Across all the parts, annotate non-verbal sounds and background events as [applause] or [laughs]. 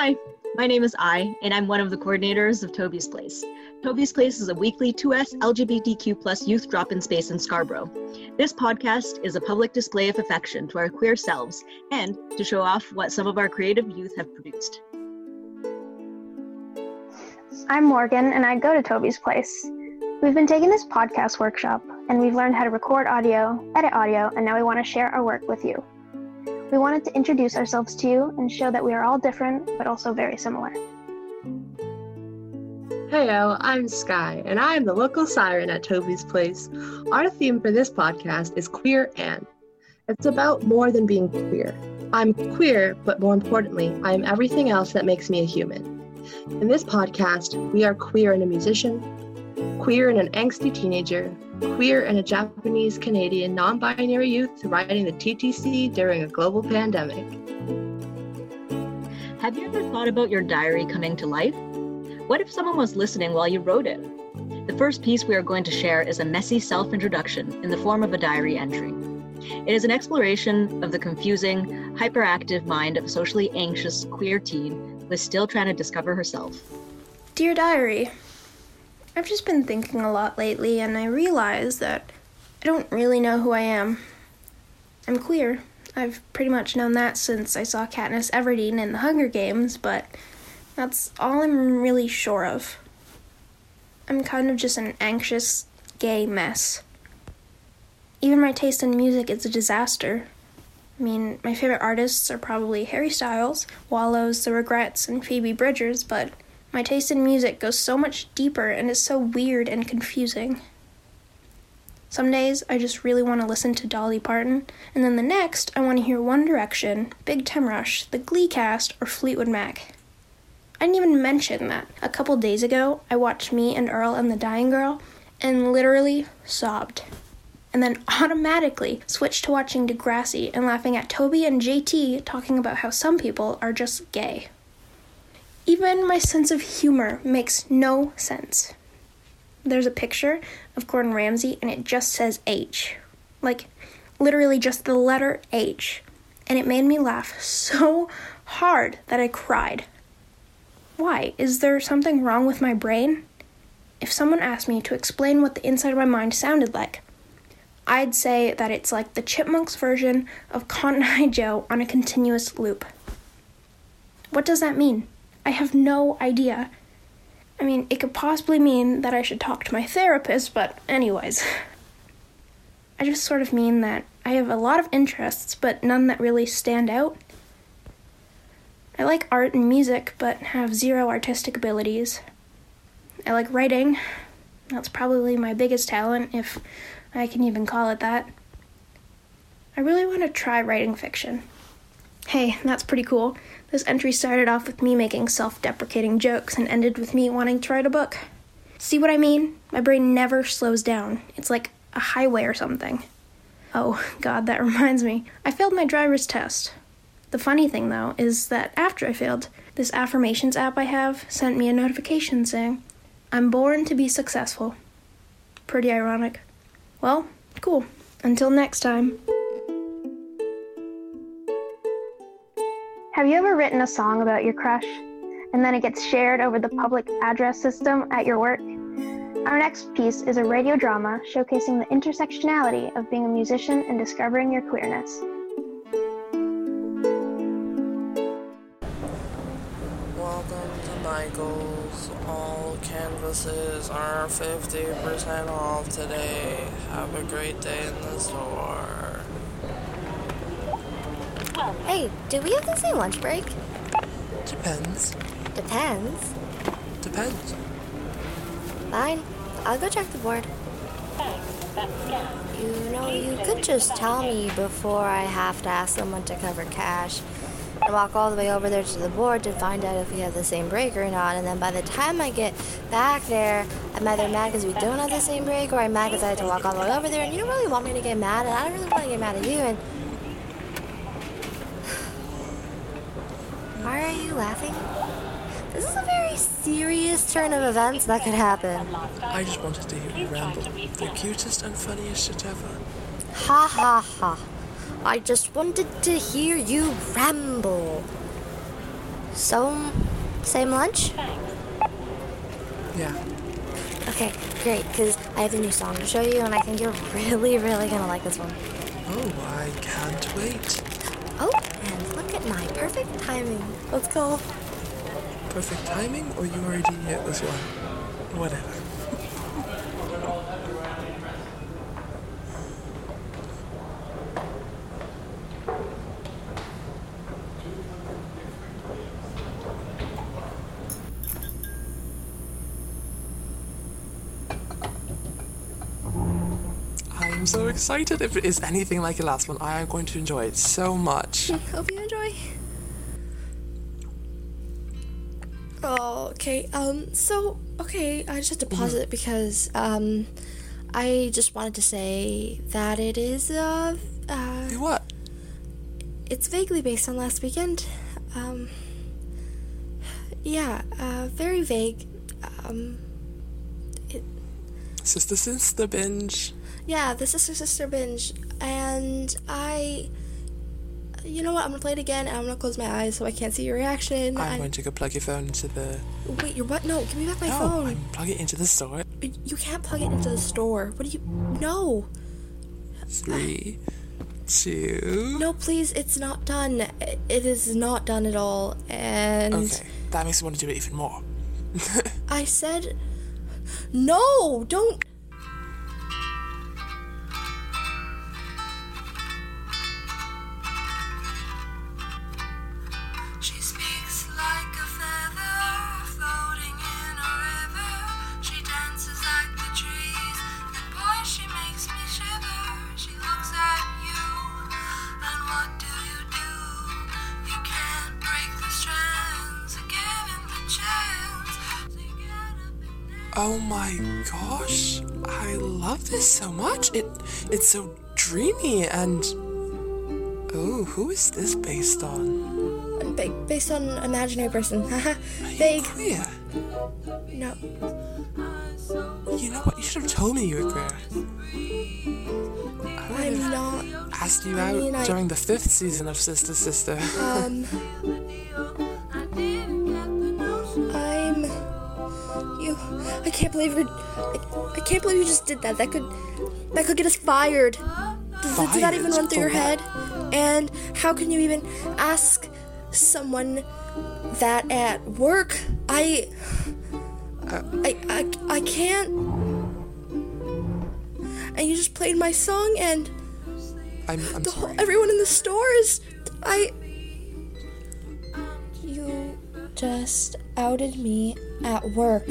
Hi, my name is I, and I'm one of the coordinators of Toby's Place. Toby's Place is a weekly 2S LGBTQ plus youth drop in space in Scarborough. This podcast is a public display of affection to our queer selves and to show off what some of our creative youth have produced. I'm Morgan, and I go to Toby's Place. We've been taking this podcast workshop, and we've learned how to record audio, edit audio, and now we want to share our work with you. We wanted to introduce ourselves to you and show that we are all different, but also very similar. Heyo, I'm Sky, and I am the local siren at Toby's Place. Our theme for this podcast is Queer and. It's about more than being queer. I'm queer, but more importantly, I am everything else that makes me a human. In this podcast, we are queer and a musician, queer and an angsty teenager, queer and a Japanese Canadian non binary youth riding the TTC during a global pandemic. Have you ever thought about your diary coming to life? What if someone was listening while you wrote it? The first piece we are going to share is a messy self introduction in the form of a diary entry. It is an exploration of the confusing, hyperactive mind of a socially anxious queer teen who is still trying to discover herself. Dear Diary, I've just been thinking a lot lately, and I realize that I don't really know who I am. I'm queer. I've pretty much known that since I saw Katniss Everdeen in the Hunger Games, but that's all I'm really sure of. I'm kind of just an anxious, gay mess. Even my taste in music is a disaster. I mean, my favorite artists are probably Harry Styles, Wallows, The Regrettes, and Phoebe Bridgers, but my taste in music goes so much deeper and is so weird and confusing. Some days I just really want to listen to Dolly Parton, and then the next I want to hear One Direction, Big Time Rush, the Glee cast, or Fleetwood Mac. I didn't even mention that a couple days ago I watched Me and Earl and the Dying Girl and literally sobbed. And then [laughs] automatically switched to watching Degrassi and laughing at Toby and JT talking about how some people are just gay. Even my sense of humor makes no sense. There's a picture of Gordon Ramsay and it just says H. Like, literally just the letter H. And it made me laugh [laughs] so hard that I cried. Why? Is there something wrong with my brain? If someone asked me to explain what the inside of my mind sounded like, I'd say that it's like the Chipmunks version of Cotton Eye Joe on a continuous loop. What does that mean? I have no idea. I mean, it could possibly mean that I should talk to my therapist, but, anyways. I just sort of mean that I have a lot of interests, but none that really stand out. I like art and music, but have zero artistic abilities. I like writing. That's probably my biggest talent, if I can even call it that. I really want to try writing fiction. Hey, that's pretty cool. This entry started off with me making self deprecating jokes and ended with me wanting to write a book. See what I mean? My brain never slows down. It's like a highway or something. Oh, God, that [laughs] reminds me. I failed my driver's test. The funny thing, though, is that after I failed, this affirmations app I have sent me a notification saying, I'm born to be successful. Pretty ironic. Well, cool. Until next time. Have you ever written a song about your crush and then it gets shared over the public address system at your work? Our next piece is a radio drama showcasing the intersectionality of being a musician and discovering your queerness. Welcome to Michael's. All canvases are 50% off today. Have a great day in the store. Hey, do we have the same lunch break? Depends. Depends. Depends. Fine. I'll go check the board. You know, you could just tell me before I have to ask someone to cover cash and walk all the way over there to the board to find out if we have the same break or not. And then by the time I get back there, I'm either mad because we don't have the same break or I'm mad because I had to walk all the way over there. And you don't really want me to get mad, and I don't really want to get mad at you. And why are you laughing? This is a very serious turn of events that could happen. I just wanted to hear you ramble. The cutest and funniest shit ever. Ha ha ha. I just wanted to hear you ramble. So, same lunch? Yeah. Okay, great, because I have a new song to show you, and I think you're [laughs] really, really gonna like this one. Oh, I can't wait. Oh, and look at my perfect timing. Let's go. Perfect timing, or you already hit this one? Whatever. I'm so excited. If it is anything like the last one, I am going to enjoy it so much. Hope you enjoy. Oh, okay. Um, so okay, I just have to pause it because um, I just wanted to say that it is uh, uh, What? it's vaguely based on last weekend. Um, yeah, uh, very vague. Um, it Sister the binge. Yeah, the sister sister binge, and I. You know what? I'm gonna play it again, and I'm gonna close my eyes so I can't see your reaction. I'm I- going to go plug your phone into the. Wait, you're what? No, give me back my no, phone. I'm plug it into the store. You can't plug it into the store. What do you? No, Three, two. no, please. It's not done. It it is not done at all. And Okay, that makes me want to do it even more. [laughs] I said, no, don't. Oh my gosh, I love this so much. It it's so dreamy and oh, who is this based on? Ba- based on imaginary person. Haha. Vague. Queer. No. You know what? You should have told me you were queer. I I'm not. asked you I out mean, I- during the fifth season of Sister Sister. Um. [laughs] I can't believe you're. I, I can't believe you just did that. That could. That could get us fired. Does, does that even run through your head? And how can you even ask someone that at work? I. I, I, I can't. And you just played my song, and I'm, I'm the whole, everyone in the store is. I. You just outed me at work.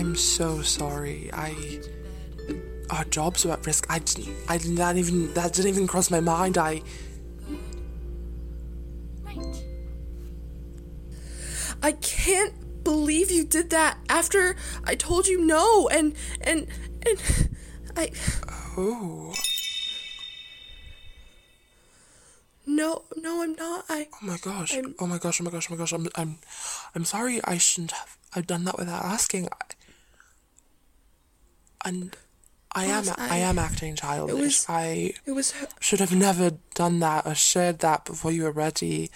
I'm so sorry. I our jobs were at risk. I didn't. I did not even. That didn't even cross my mind. I. I can't believe you did that after I told you no and and and I Oh. no no I'm not I Oh my gosh. I'm- oh my gosh. Oh my gosh. Oh my gosh. I'm. I'm. I'm sorry. I shouldn't have. I've done that without asking. I, and I am. I, I- am acting childish. was- I it was should have never done that or shared that before you were ready.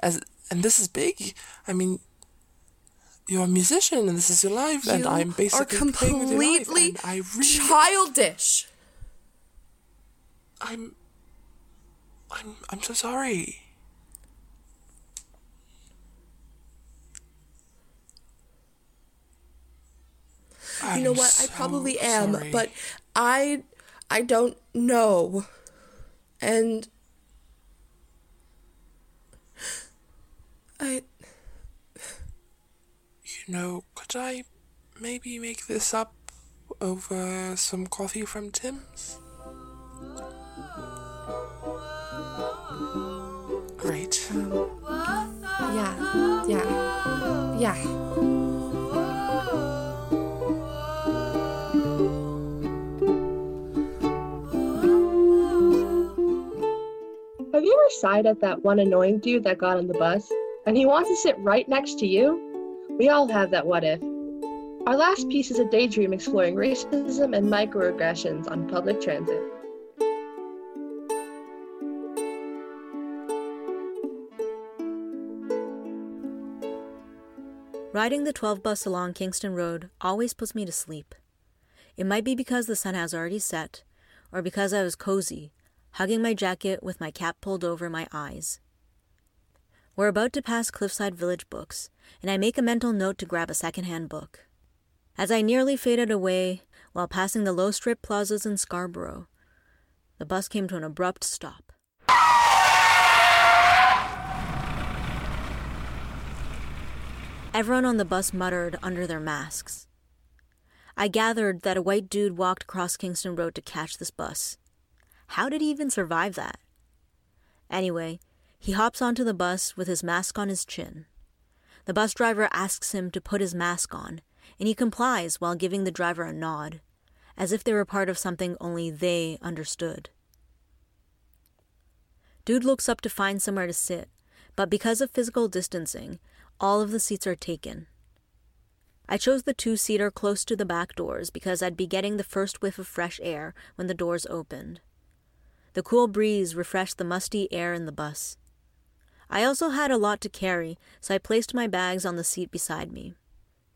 As and this is big. I mean. You're a musician and this is your life, and I'm basically are your life, completely I really, childish. I'm, I'm, I'm so sorry. You know I'm what? I probably am, sorry. but I I don't know. And I you know, could I maybe make this up over some coffee from Tim's? Great. yeah. Yeah. Yeah. ever sighed at that one annoying dude that got on the bus and he wants to sit right next to you? We all have that what if. Our last piece is a daydream exploring racism and microaggressions on public transit. Riding the 12 bus along Kingston Road always puts me to sleep. It might be because the sun has already set, or because I was cozy hugging my jacket with my cap pulled over my eyes. We're about to pass Cliffside Village Books, and I make a mental note to grab a secondhand book. As I nearly faded away while passing the low strip plazas in Scarborough, the bus came to an abrupt stop. Everyone on the bus muttered under their masks. I gathered that a white dude walked across Kingston Road to catch this bus. How did he even survive that? Anyway, he hops onto the bus with his mask on his chin. The bus driver asks him to put his mask on, and he complies while giving the driver a nod, as if they were part of something only they understood. Dude looks up to find somewhere to sit, but because of physical distancing, all of the seats are taken. I chose the two seater close to the back doors because I'd be getting the first whiff of fresh air when the doors opened. The cool breeze refreshed the musty air in the bus. I also had a lot to carry, so I placed my bags on the seat beside me.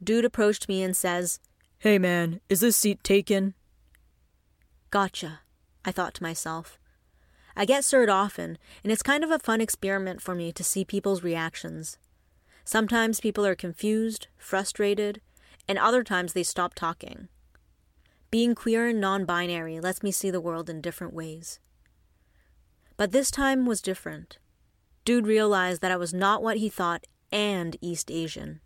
Dude approached me and says, Hey man, is this seat taken? Gotcha, I thought to myself. I get served often, and it's kind of a fun experiment for me to see people's reactions. Sometimes people are confused, frustrated, and other times they stop talking. Being queer and non binary lets me see the world in different ways. But this time was different. Dude realized that I was not what he thought and East Asian.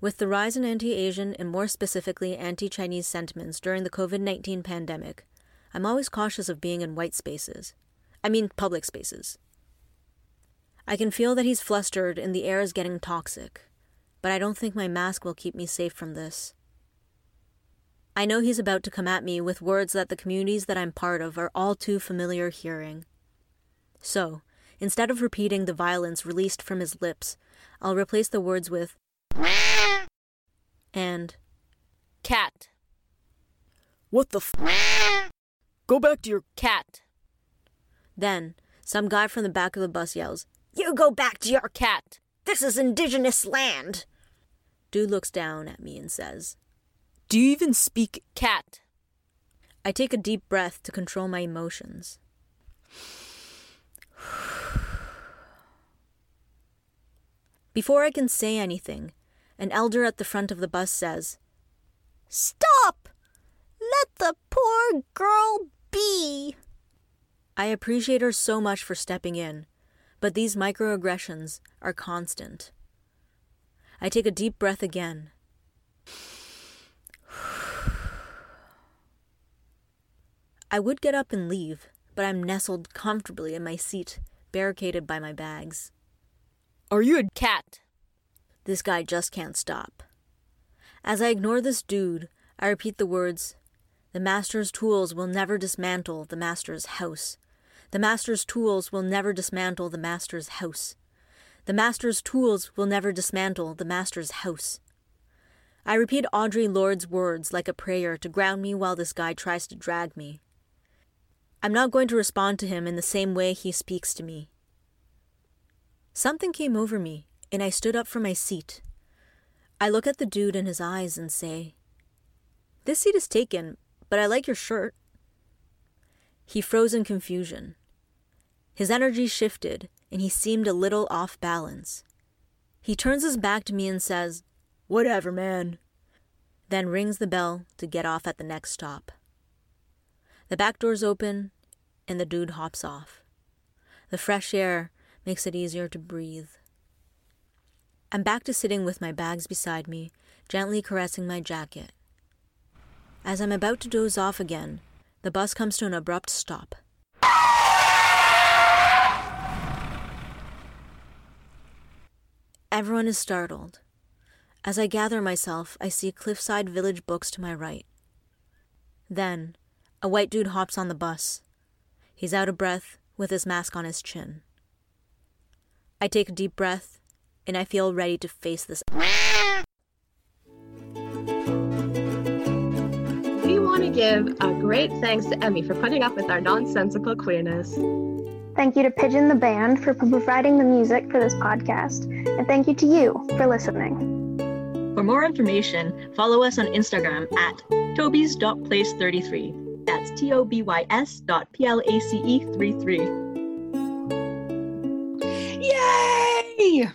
With the rise in anti Asian and more specifically anti Chinese sentiments during the COVID 19 pandemic, I'm always cautious of being in white spaces. I mean, public spaces. I can feel that he's flustered and the air is getting toxic, but I don't think my mask will keep me safe from this. I know he's about to come at me with words that the communities that I'm part of are all too familiar hearing. So, instead of repeating the violence released from his lips, I'll replace the words with and Cat. What the f? Go back to your Cat. Then, some guy from the back of the bus yells, You go back to your Cat. This is indigenous land. Dude looks down at me and says, Do you even speak Cat. I take a deep breath to control my emotions. Before I can say anything, an elder at the front of the bus says, Stop! Let the poor girl be! I appreciate her so much for stepping in, but these microaggressions are constant. I take a deep breath again. [sighs] I would get up and leave, but I'm nestled comfortably in my seat, barricaded by my bags. Are you a Cat. this guy just can't stop. As I ignore this dude, I repeat the words The master's tools will never dismantle the master's house. The master's tools will never dismantle the master's house. The master's tools will never dismantle the master's house. I repeat Audre Lorde's words like a prayer to ground me while this guy tries to drag me. I'm not going to respond to him in the same way he speaks to me. Something came over me, and I stood up from my seat. I look at the dude in his eyes and say, This seat is taken, but I like your shirt. He froze in confusion. His energy shifted, and he seemed a little off balance. He turns his back to me and says, Whatever, man. Then rings the bell to get off at the next stop. The back doors open, and the dude hops off. The fresh air makes it easier to breathe. I'm back to sitting with my bags beside me, gently caressing my jacket. As I'm about to doze off again, the bus comes to an abrupt stop. Everyone is startled. As I gather myself, I see Cliffside Village books to my right. Then, a white dude hops on the bus. He's out of breath, with his mask on his chin. I take a deep breath, and I feel ready to face this. We want to give a great thanks to Emmy for putting up with our nonsensical queerness. Thank you to Pigeon the Band for providing the music for this podcast, and thank you to you for listening. For more information, follow us on Instagram at tobys.place33. That's T O B Y S dot P L A C E 33. Yay!